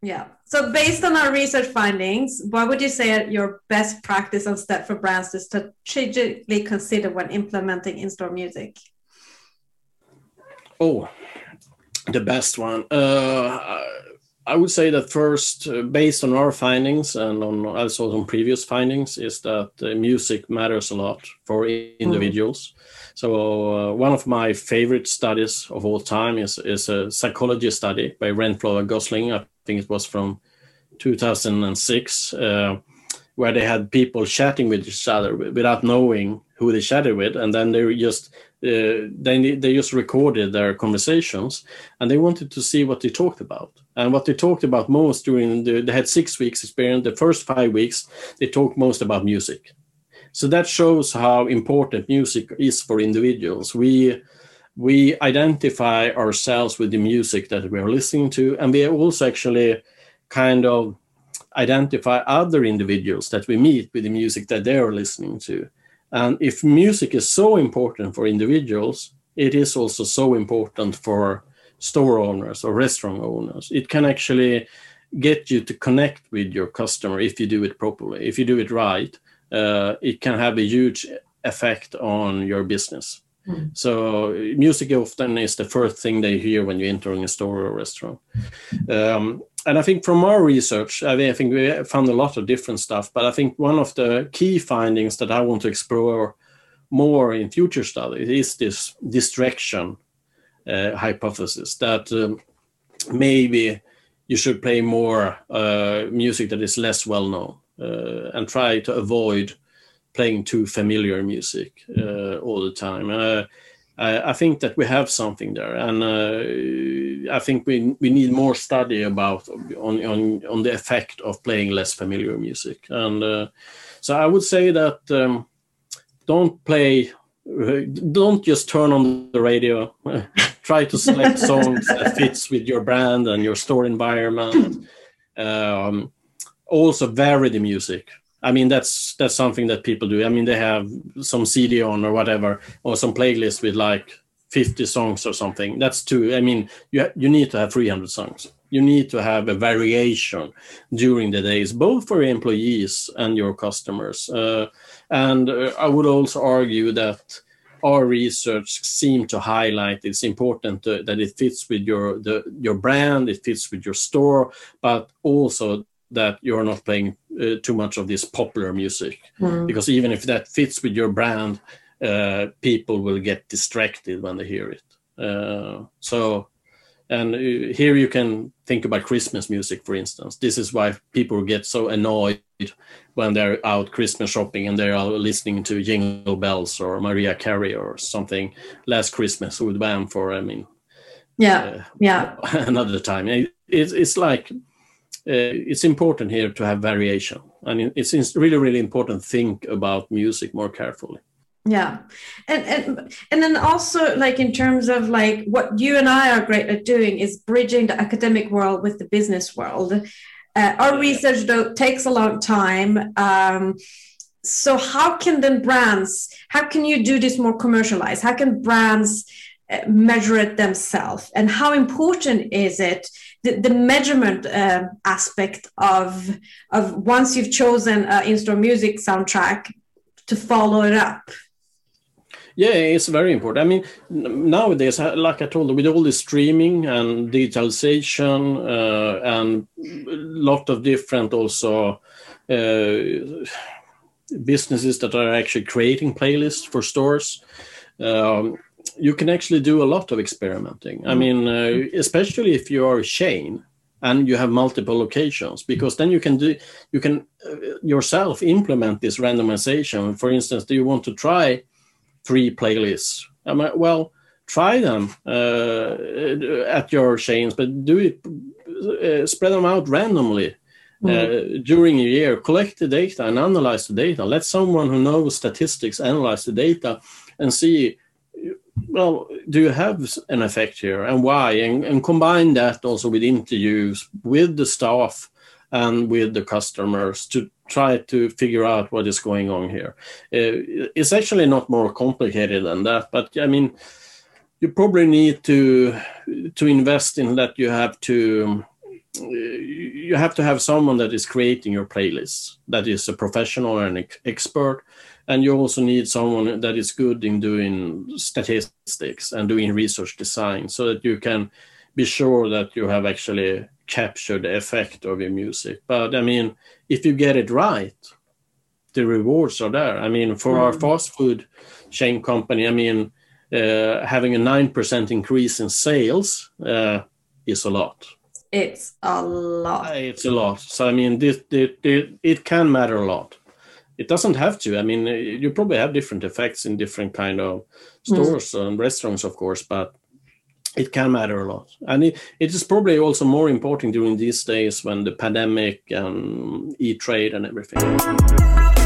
Yeah. So based on our research findings, what would you say your best practice and step for brands to strategically consider when implementing in-store music? Oh, the best one. Uh, I would say that first, uh, based on our findings and on also on previous findings, is that uh, music matters a lot for individuals. Mm. So uh, one of my favorite studies of all time is is a psychology study by Rentfrow and Gosling. I think it was from 2006, uh, where they had people chatting with each other without knowing who they chatted with, and then they just uh, they they just recorded their conversations, and they wanted to see what they talked about. And what they talked about most during the they had six weeks experience. The first five weeks, they talked most about music. So that shows how important music is for individuals. We we identify ourselves with the music that we are listening to, and we also actually kind of identify other individuals that we meet with the music that they are listening to. And if music is so important for individuals, it is also so important for store owners or restaurant owners. It can actually get you to connect with your customer if you do it properly. If you do it right, uh, it can have a huge effect on your business. Mm. So music often is the first thing they hear when you're entering a store or restaurant. Um, and I think from our research, I, mean, I think we found a lot of different stuff. But I think one of the key findings that I want to explore more in future studies is this distraction uh, hypothesis that um, maybe you should play more uh, music that is less well known uh, and try to avoid playing too familiar music uh, all the time. I, I, think that we have something there, and uh, I think we we need more study about on on on the effect of playing less familiar music. And uh, so I would say that um, don't play. Don't just turn on the radio. Try to select songs that fits with your brand and your store environment. Um, also vary the music I mean, that's that's something that people do. I mean, they have some CD on or whatever, or some playlist with like 50 songs or something. That's too. I mean, you you need to have 300 songs. You need to have a variation during the days, both for your employees and your customers. Uh, and uh, I would also argue that our research seem to highlight it's important to, that it fits with your the, your brand, it fits with your store, but also that you're not playing uh, too much of this popular music. Mm. because even if that fits with your brand uh, people will get distracted when they hear it. Uh, so and uh, here you can think about christmas music for instance. This is why people get so annoyed when they're out christmas shopping and they are listening to jingle bells or Mariah Carey or something last christmas with Wham for i mean yeah uh, yeah. another time. It, it's, it's like it's important here to have variation. I mean, it's really, really important to think about music more carefully. Yeah, and and and then also like in terms of like what you and I are great at doing is bridging the academic world with the business world. Uh, our research though takes a long time. Um, so how can then brands? How can you do this more commercialized? How can brands uh, measure it themselves? And how important is it? the, the measurement uh, aspect of of once you've chosen an in-store music soundtrack to follow it up yeah it's very important i mean nowadays like i told you with all the streaming and digitalization uh, and a lot of different also uh, businesses that are actually creating playlists for stores um, you can actually do a lot of experimenting. I mm. mean, uh, especially if you are a chain and you have multiple locations, because then you can do you can uh, yourself implement this randomization. For instance, do you want to try three playlists? I mean, well, try them uh, at your chains, but do it uh, spread them out randomly. Mm. during a year, collect the data and analyze the data. Let someone who knows statistics analyze the data and see well, do you have an effect here and why? And, and combine that also with interviews with the staff and with the customers to try to figure out what is going on here. Uh, it's actually not more complicated than that, but I mean, you probably need to to invest in that. You have to you have to have someone that is creating your playlists that is a professional and ex- expert and you also need someone that is good in doing statistics and doing research design so that you can be sure that you have actually captured the effect of your music. But i mean if you get it right the rewards are there. I mean for mm. our fast food chain company i mean uh, having a 9% increase in sales uh, is a lot it's a lot. It's a lot. So I mean, this, this, this, it can matter a lot. It doesn't have to. I mean, you probably have different effects in different kind of stores mm. and restaurants, of course, but it can matter a lot. And it, it is probably also more important during these days when the pandemic and e-trade and everything.